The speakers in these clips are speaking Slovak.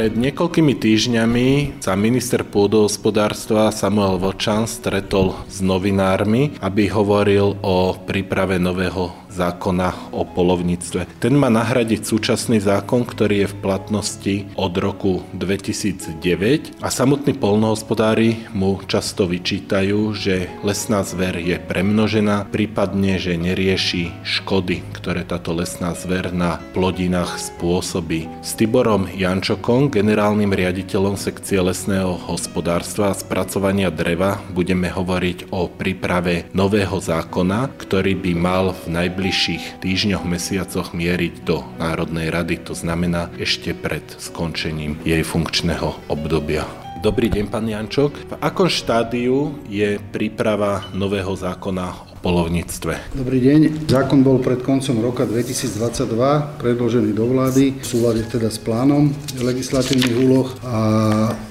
Pred niekoľkými týždňami sa minister pôdohospodárstva Samuel Vočan stretol s novinármi, aby hovoril o príprave nového zákona o polovníctve. Ten má nahradiť súčasný zákon, ktorý je v platnosti od roku 2009 a samotní polnohospodári mu často vyčítajú, že lesná zver je premnožená, prípadne, že nerieši škody, ktoré táto lesná zver na plodinách spôsobí. S Tiborom Jančokom, generálnym riaditeľom sekcie lesného hospodárstva a spracovania dreva, budeme hovoriť o príprave nového zákona, ktorý by mal v najbližších najbližších týždňoch, mesiacoch mieriť do Národnej rady, to znamená ešte pred skončením jej funkčného obdobia. Dobrý deň, pán Jančok. V akom štádiu je príprava nového zákona polovníctve. Dobrý deň. Zákon bol pred koncom roka 2022 predložený do vlády v súlade teda s plánom legislatívnych úloh a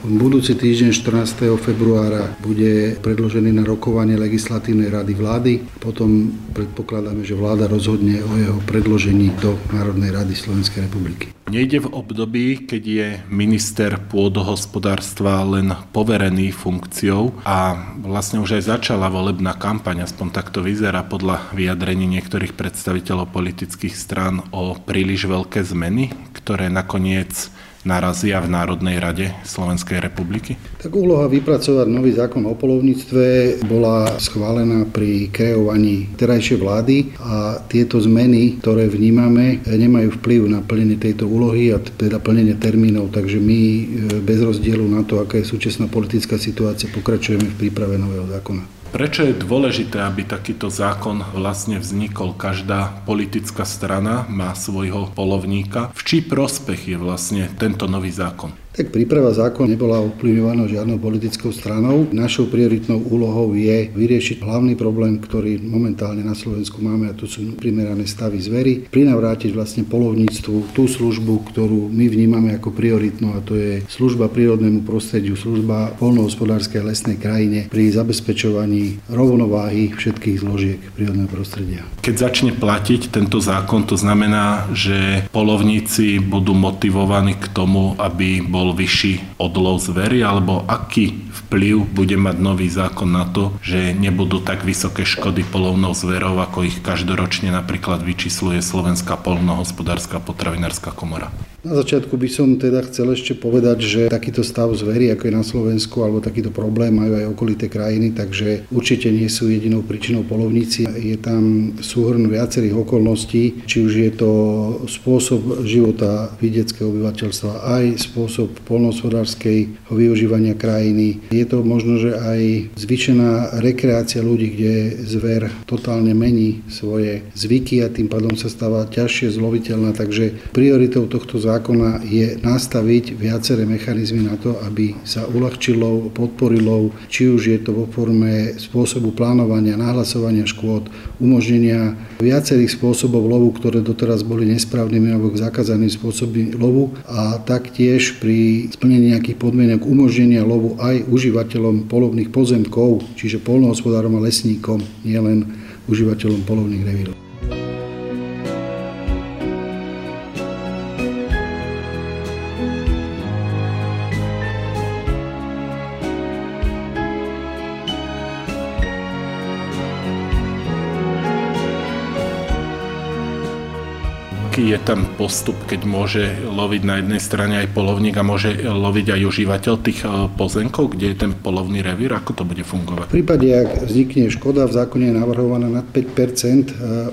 budúci týždeň 14. februára bude predložený na rokovanie legislatívnej rady vlády. Potom predpokladáme, že vláda rozhodne o jeho predložení do Národnej rady Slovenskej republiky. Nejde v období, keď je minister pôdohospodárstva len poverený funkciou a vlastne už aj začala volebná kampaň, aspoň takto vyzerá podľa vyjadrení niektorých predstaviteľov politických strán o príliš veľké zmeny, ktoré nakoniec narazia v Národnej rade Slovenskej republiky? Tak úloha vypracovať nový zákon o polovníctve bola schválená pri kreovaní terajšej vlády a tieto zmeny, ktoré vnímame, nemajú vplyv na plnenie tejto úlohy a teda plnenie termínov, takže my e, bez rozdielu na to, aká je súčasná politická situácia, pokračujeme v príprave nového zákona. Prečo je dôležité, aby takýto zákon vlastne vznikol? Každá politická strana má svojho polovníka. V čí prospech je vlastne tento nový zákon? Tak príprava zákona nebola ovplyvňovaná žiadnou politickou stranou. Našou prioritnou úlohou je vyriešiť hlavný problém, ktorý momentálne na Slovensku máme a to sú primerané stavy zvery. Prinavrátiť vlastne polovníctvu tú službu, ktorú my vnímame ako prioritnú a to je služba prírodnému prostrediu, služba polnohospodárskej lesnej krajine pri zabezpečovaní rovnováhy všetkých zložiek prírodného prostredia. Keď začne platiť tento zákon, to znamená, že polovníci budú motivovaní k tomu, aby bol bol vyšší odlov zvery, alebo aký vplyv bude mať nový zákon na to, že nebudú tak vysoké škody polovnou zverov, ako ich každoročne napríklad vyčísluje Slovenská polnohospodárska potravinárska komora. Na začiatku by som teda chcel ešte povedať, že takýto stav zvery, ako je na Slovensku, alebo takýto problém majú aj okolité krajiny, takže určite nie sú jedinou príčinou polovníci. Je tam súhrn viacerých okolností, či už je to spôsob života vidieckého obyvateľstva, aj spôsob polnohospodárskeho využívania krajiny. Je to možno, že aj zvyšená rekreácia ľudí, kde zver totálne mení svoje zvyky a tým pádom sa stáva ťažšie zloviteľná, takže prioritou tohto zákona je nastaviť viaceré mechanizmy na to, aby sa uľahčilo, podporilo, či už je to vo forme spôsobu plánovania, nahlasovania škôd, umožnenia viacerých spôsobov lovu, ktoré doteraz boli nesprávnymi alebo zakázanými spôsobmi lovu a taktiež pri splnení nejakých podmienok umožnenia lovu aj užívateľom polovných pozemkov, čiže polnohospodárom a lesníkom, nielen užívateľom polovných revírov. Je tam postup, keď môže loviť na jednej strane aj polovník a môže loviť aj užívateľ tých e, pozemkov, kde je ten polovný revír? Ako to bude fungovať? V prípade, ak vznikne škoda, v zákone je navrhovaná nad 5 e,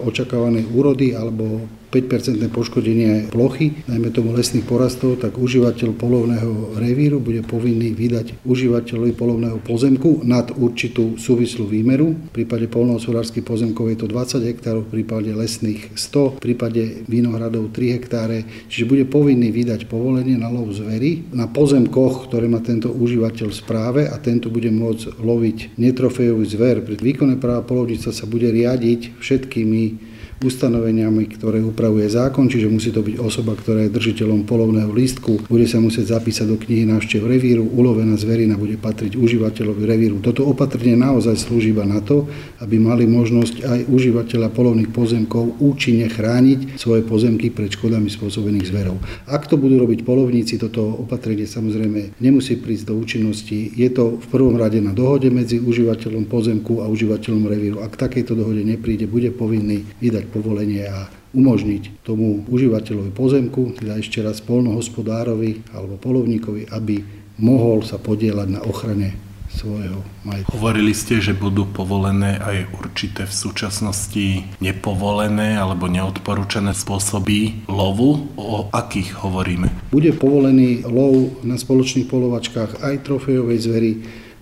očakávanej úrody alebo 5% poškodenie plochy, najmä tomu lesných porastov, tak užívateľ polovného revíru bude povinný vydať užívateľovi polovného pozemku nad určitú súvislú výmeru. V prípade polnohospodárskych pozemkov je to 20 hektárov, v prípade lesných 100, v prípade vinohradov 3 hektáre, čiže bude povinný vydať povolenie na lov zvery na pozemkoch, ktoré má tento užívateľ v správe a tento bude môcť loviť netrofejový zver. Pri výkone práva polovníctva sa bude riadiť všetkými ustanoveniami, ktoré upravuje zákon, čiže musí to byť osoba, ktorá je držiteľom polovného lístku, bude sa musieť zapísať do knihy návštev revíru, ulovená zverina bude patriť užívateľovi revíru. Toto opatrenie naozaj slúži iba na to, aby mali možnosť aj užívateľa polovných pozemkov účinne chrániť svoje pozemky pred škodami spôsobených zverov. Ak to budú robiť polovníci, toto opatrenie samozrejme nemusí prísť do účinnosti. Je to v prvom rade na dohode medzi užívateľom pozemku a užívateľom revíru. Ak takejto dohode nepríde, bude povinný vydať povolenie a umožniť tomu užívateľovi pozemku, teda ešte raz polnohospodárovi alebo polovníkovi, aby mohol sa podielať na ochrane svojho majetku. Hovorili ste, že budú povolené aj určité v súčasnosti nepovolené alebo neodporúčané spôsoby lovu. O akých hovoríme? Bude povolený lov na spoločných polovačkách aj trofejovej zvery,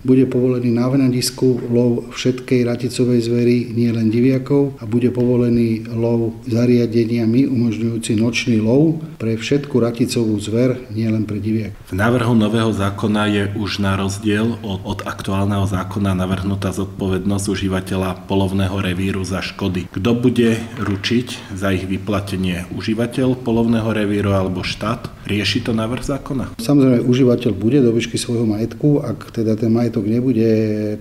bude povolený na venadisku lov všetkej raticovej zvery, nie len diviakov a bude povolený lov zariadeniami umožňujúci nočný lov pre všetku raticovú zver, nie len pre diviak. V návrhu nového zákona je už na rozdiel od, od aktuálneho zákona navrhnutá zodpovednosť užívateľa polovného revíru za škody. Kto bude ručiť za ich vyplatenie? Užívateľ polovného revíru alebo štát? Rieši to návrh zákona? Samozrejme, užívateľ bude do výšky svojho majetku, ak teda ten majetok nebude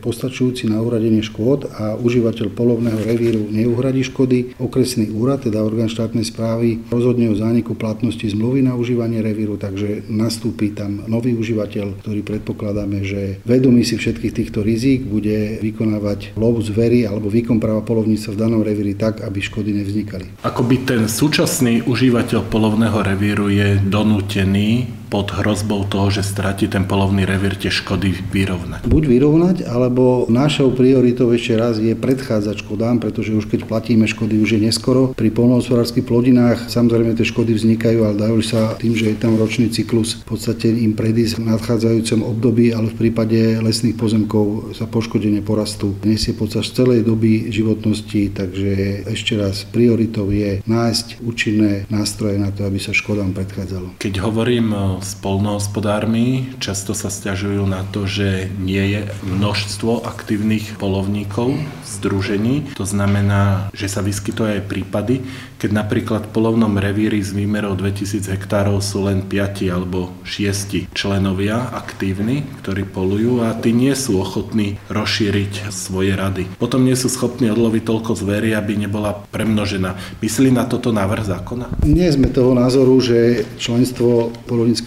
postačujúci na uhradenie škôd a užívateľ polovného revíru neuhradí škody, okresný úrad, teda orgán štátnej správy, rozhodne o zániku platnosti zmluvy na užívanie revíru, takže nastúpi tam nový užívateľ, ktorý predpokladáme, že vedomý si všetkých týchto rizík bude vykonávať lov zvery alebo výkon práva polovníctva v danom revíri tak, aby škody nevznikali. Ako by ten súčasný užívateľ polovného revíru je donútený Jenny. Pod hrozbou toho, že stratí ten polovný revír tie škody vyrovnať? Buď vyrovnať, alebo našou prioritou ešte raz je predchádzať škodám, pretože už keď platíme škody, už je neskoro. Pri polnohospodárských plodinách samozrejme tie škody vznikajú, ale dajú sa tým, že je tam ročný cyklus, v podstate im predísť v nadchádzajúcom období, ale v prípade lesných pozemkov sa poškodenie porastu nesie počas celej doby životnosti, takže ešte raz prioritou je nájsť účinné nástroje na to, aby sa škodám predchádzalo. Keď hovorím s polnohospodármi. Často sa stiažujú na to, že nie je množstvo aktívnych polovníkov, združení. To znamená, že sa vyskytujú aj prípady, keď napríklad v polovnom revíri s výmerou 2000 hektárov sú len 5 alebo 6 členovia aktívni, ktorí polujú a tí nie sú ochotní rozšíriť svoje rady. Potom nie sú schopní odloviť toľko zvery, aby nebola premnožená. Myslí na toto návrh zákona? Nie sme toho názoru, že členstvo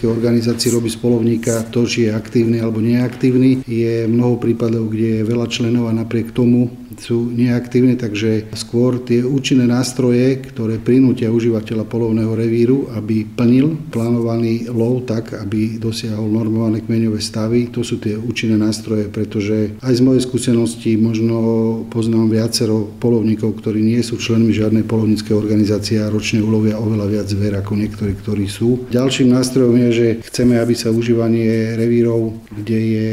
polovníckej organizácii robí spolovníka to, či je aktívny alebo neaktívny. Je mnoho prípadov, kde je veľa členov a napriek tomu sú neaktívne, takže skôr tie účinné nástroje, ktoré prinútia užívateľa polovného revíru, aby plnil plánovaný lov tak, aby dosiahol normované kmeňové stavy, to sú tie účinné nástroje, pretože aj z mojej skúsenosti možno poznám viacero polovníkov, ktorí nie sú členmi žiadnej polovníckej organizácie a ročne ulovia oveľa viac zver ako niektorí, ktorí sú. Ďalším nástrojom je, že chceme, aby sa užívanie revírov, kde je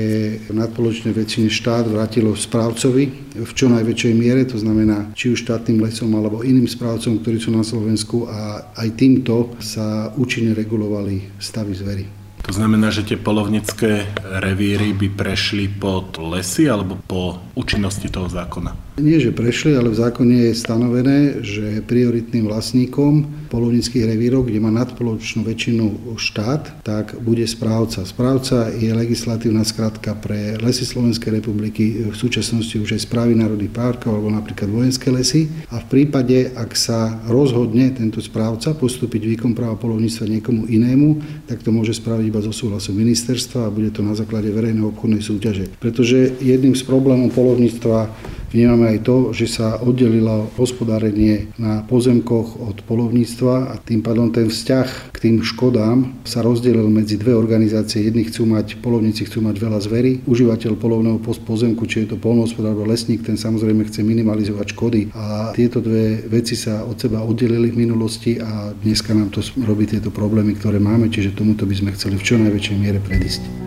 nadpoločné väčšine štát, vrátilo správcovi v čo najväčšej miere, to znamená či už štátnym lesom alebo iným správcom, ktorí sú na Slovensku a aj týmto sa účinne regulovali stavy zvery. To znamená, že tie polovnické revíry by prešli pod lesy alebo po účinnosti toho zákona? Nie, že prešli, ale v zákone je stanovené, že prioritným vlastníkom polovnických revírov, kde má nadpoločnú väčšinu štát, tak bude správca. Správca je legislatívna skratka pre lesy Slovenskej republiky, v súčasnosti už aj správy národných parkov alebo napríklad vojenské lesy. A v prípade, ak sa rozhodne tento správca postúpiť výkon práva polovníctva niekomu inému, tak to môže spraviť iba so súhlasom ministerstva a bude to na základe verejnej obchodnej súťaže. Pretože jedným z problémov polovníctva Vnímame aj to, že sa oddelilo hospodárenie na pozemkoch od polovníctva a tým pádom ten vzťah k tým škodám sa rozdelil medzi dve organizácie. Jedni chcú mať, polovníci chcú mať veľa zvery, užívateľ polovného pozemku, či je to polnohospodár alebo lesník, ten samozrejme chce minimalizovať škody a tieto dve veci sa od seba oddelili v minulosti a dneska nám to robí tieto problémy, ktoré máme, čiže tomuto by sme chceli v čo najväčšej miere predísť.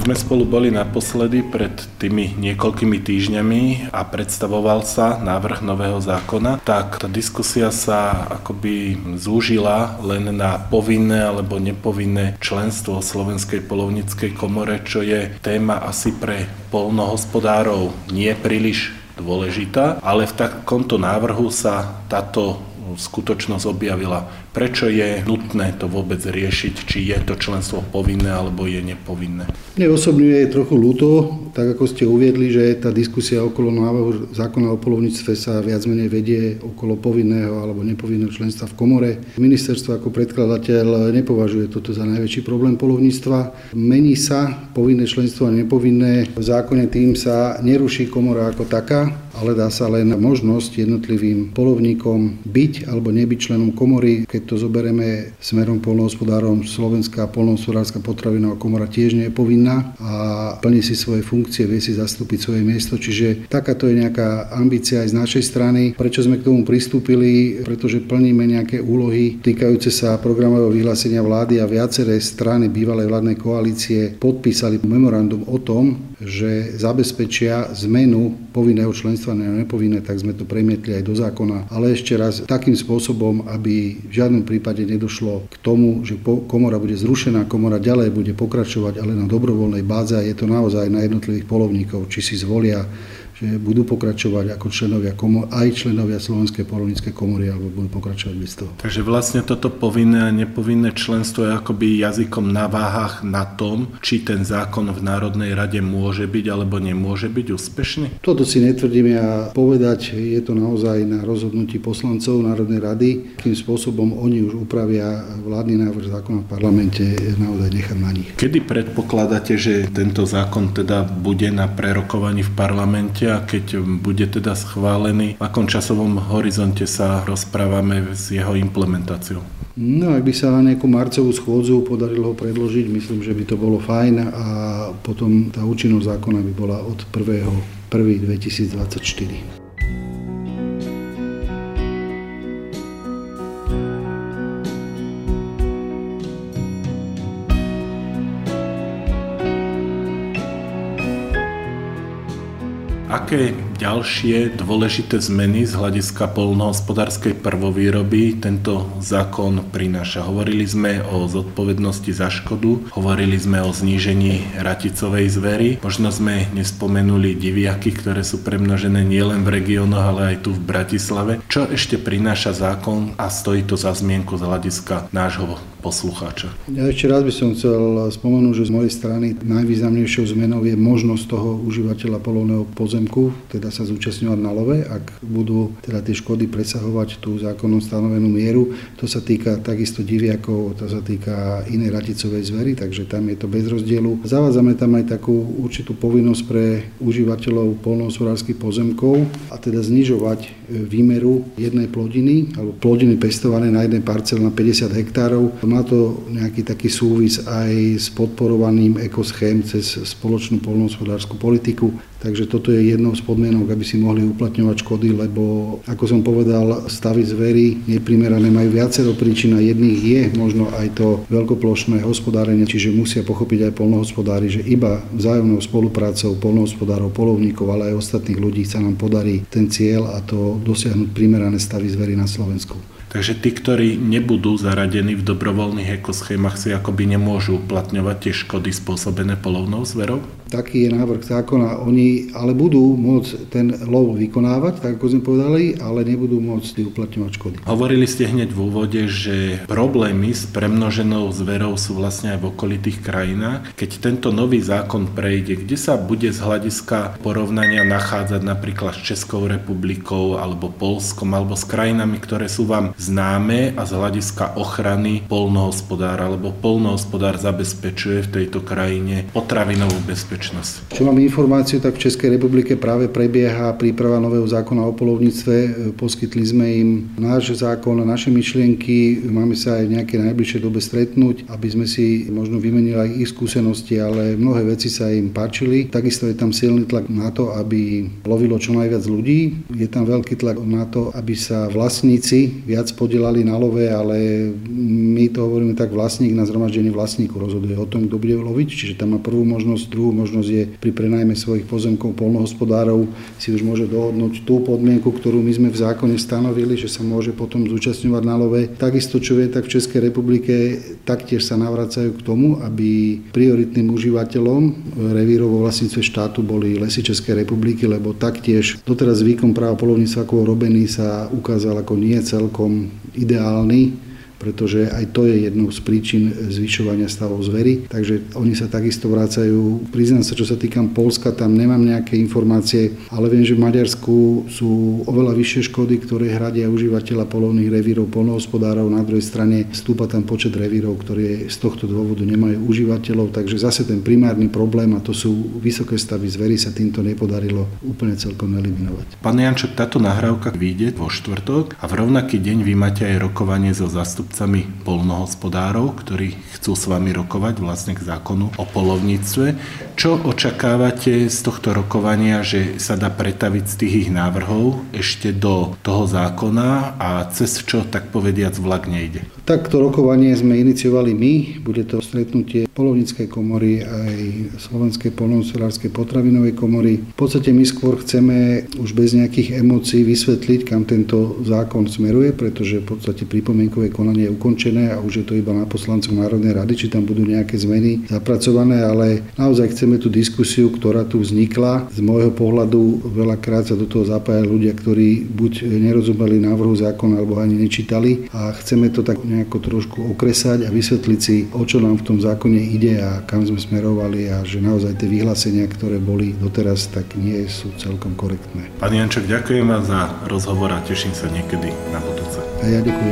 Keď sme spolu boli naposledy pred tými niekoľkými týždňami a predstavoval sa návrh nového zákona, tak tá diskusia sa akoby zúžila len na povinné alebo nepovinné členstvo Slovenskej polovníckej komore, čo je téma asi pre polnohospodárov nie príliš dôležitá, ale v takomto návrhu sa táto skutočnosť objavila Prečo je nutné to vôbec riešiť, či je to členstvo povinné alebo je nepovinné? Mne osobne je trochu ľúto, tak ako ste uviedli, že tá diskusia okolo návrhu zákona o polovníctve sa viac menej vedie okolo povinného alebo nepovinného členstva v komore. Ministerstvo ako predkladateľ nepovažuje toto za najväčší problém polovníctva. Mení sa povinné členstvo a nepovinné. V zákone tým sa neruší komora ako taká, ale dá sa len možnosť jednotlivým polovníkom byť alebo nebyť členom komory, keď to zoberieme smerom polnohospodárom, Slovenská polnohospodárska potravinová komora tiež nie je povinná a plní si svoje funkcie, vie si zastúpiť svoje miesto. Čiže takáto je nejaká ambícia aj z našej strany. Prečo sme k tomu pristúpili? Pretože plníme nejaké úlohy týkajúce sa programového vyhlásenia vlády a viaceré strany bývalej vládnej koalície podpísali memorandum o tom, že zabezpečia zmenu povinného členstva na nepovinné, tak sme to premietli aj do zákona. Ale ešte raz takým spôsobom, aby žiadne žiadnom prípade nedošlo k tomu, že komora bude zrušená, komora ďalej bude pokračovať, ale na dobrovoľnej báze a je to naozaj na jednotlivých polovníkov, či si zvolia že budú pokračovať ako členovia komor, aj členovia Slovenskej polovníckej komory, alebo budú pokračovať bez toho. Takže vlastne toto povinné a nepovinné členstvo je akoby jazykom na váhach na tom, či ten zákon v Národnej rade môže byť alebo nemôže byť úspešný? Toto si netvrdím ja povedať, je to naozaj na rozhodnutí poslancov Národnej rady, akým spôsobom oni už upravia vládny návrh zákona v parlamente, naozaj nechám na nich. Kedy predpokladáte, že tento zákon teda bude na prerokovaní v parlamente a keď bude teda schválený, v akom časovom horizonte sa rozprávame s jeho implementáciou? No, ak by sa na nejakú marcovú schôdzu podarilo ho predložiť, myslím, že by to bolo fajn a potom tá účinnosť zákona by bola od 1. 1. 2024. Aké ďalšie dôležité zmeny z hľadiska polnohospodárskej prvovýroby tento zákon prináša? Hovorili sme o zodpovednosti za škodu, hovorili sme o znížení raticovej zvery, možno sme nespomenuli diviaky, ktoré sú premnožené nielen v regiónoch, ale aj tu v Bratislave. Čo ešte prináša zákon a stojí to za zmienku z hľadiska nášho poslucháča. Ja ešte raz by som chcel spomenúť, že z mojej strany najvýznamnejšou zmenou je možnosť toho užívateľa polovného pozemku, teda sa zúčastňovať na love, ak budú teda tie škody presahovať tú zákonom stanovenú mieru. To sa týka takisto diviakov, to sa týka inej raticovej zvery, takže tam je to bez rozdielu. Zavádzame tam aj takú určitú povinnosť pre užívateľov polnohospodárskych pozemkov a teda znižovať výmeru jednej plodiny alebo plodiny pestované na jednej parcel na 50 hektárov má to nejaký taký súvis aj s podporovaným ekoschém cez spoločnú polnohospodárskú politiku. Takže toto je jednou z podmienok, aby si mohli uplatňovať škody, lebo ako som povedal, stavy zvery neprimerané majú viacero príčin a jedných je možno aj to veľkoplošné hospodárenie, čiže musia pochopiť aj polnohospodári, že iba vzájomnou spoluprácou polnohospodárov, polovníkov, ale aj ostatných ľudí sa nám podarí ten cieľ a to dosiahnuť primerané stavy zvery na Slovensku. Takže tí, ktorí nebudú zaradení v dobrovoľných ekoschémach, si akoby nemôžu uplatňovať tie škody spôsobené polovnou zverou? Taký je návrh zákona. Oni ale budú môcť ten lov vykonávať, tak ako sme povedali, ale nebudú môcť uplatňovať škody. Hovorili ste hneď v úvode, že problémy s premnoženou zverou sú vlastne aj v okolitých krajinách. Keď tento nový zákon prejde, kde sa bude z hľadiska porovnania nachádzať napríklad s Českou republikou alebo Polskom alebo s krajinami, ktoré sú vám známe a z hľadiska ochrany polnohospodára, alebo polnohospodár zabezpečuje v tejto krajine potravinovú bezpečnosť bezpečnosť. Čo mám informáciu, tak v Českej republike práve prebieha príprava nového zákona o polovníctve. Poskytli sme im náš zákon, naše myšlienky, máme sa aj v nejakej najbližšej dobe stretnúť, aby sme si možno vymenili aj ich skúsenosti, ale mnohé veci sa im páčili. Takisto je tam silný tlak na to, aby lovilo čo najviac ľudí. Je tam veľký tlak na to, aby sa vlastníci viac podielali na love, ale my to hovoríme tak, vlastník na zhromaždení vlastníku rozhoduje o tom, kto bude loviť, čiže tam má prvú možnosť, druhú možnosť je pri prenajme svojich pozemkov polnohospodárov si už môže dohodnúť tú podmienku, ktorú my sme v zákone stanovili, že sa môže potom zúčastňovať na love. Takisto, čo je tak v Českej republike, taktiež sa navracajú k tomu, aby prioritným užívateľom revírov vo vlastníctve štátu boli lesy Českej republiky, lebo taktiež doteraz výkon práva polovníctva robený sa ukázal ako nie celkom ideálny pretože aj to je jednou z príčin zvyšovania stavov zvery. Takže oni sa takisto vracajú. Priznám sa, čo sa týkam Polska, tam nemám nejaké informácie, ale viem, že v Maďarsku sú oveľa vyššie škody, ktoré hradia užívateľa polovných revírov, polnohospodárov. Na druhej strane stúpa tam počet revírov, ktoré z tohto dôvodu nemajú užívateľov. Takže zase ten primárny problém, a to sú vysoké stavy zvery, sa týmto nepodarilo úplne celkom eliminovať. Pán Janček, táto nahrávka vyjde vo štvrtok a v rovnaký deň vy máte aj rokovanie so zastup zástupcami polnohospodárov, ktorí chcú s vami rokovať vlastne k zákonu o polovníctve. Čo očakávate z tohto rokovania, že sa dá pretaviť z tých ich návrhov ešte do toho zákona a cez čo, tak povediac, vlak nejde? Takto rokovanie sme iniciovali my. Bude to stretnutie polovníckej komory aj Slovenskej polnohospodárskej potravinovej komory. V podstate my skôr chceme už bez nejakých emócií vysvetliť, kam tento zákon smeruje, pretože v podstate pripomienkové konanie je ukončené a už je to iba na poslancov Národnej rady, či tam budú nejaké zmeny zapracované, ale naozaj chceme tú diskusiu, ktorá tu vznikla. Z môjho pohľadu veľakrát sa do toho zapájali ľudia, ktorí buď nerozumeli návrhu zákona, alebo ani nečítali a chceme to tak nejako trošku okresať a vysvetliť si, o čo nám v tom zákone ide a kam sme smerovali a že naozaj tie vyhlásenia, ktoré boli doteraz, tak nie sú celkom korektné. Pán Janček, ďakujem vám za rozhovor a teším sa niekedy na budúce. A ja ďakujem.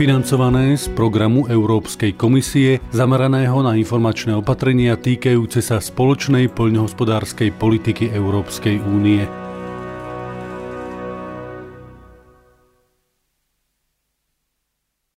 financované z programu Európskej komisie zameraného na informačné opatrenia týkajúce sa spoločnej poľnohospodárskej politiky Európskej únie.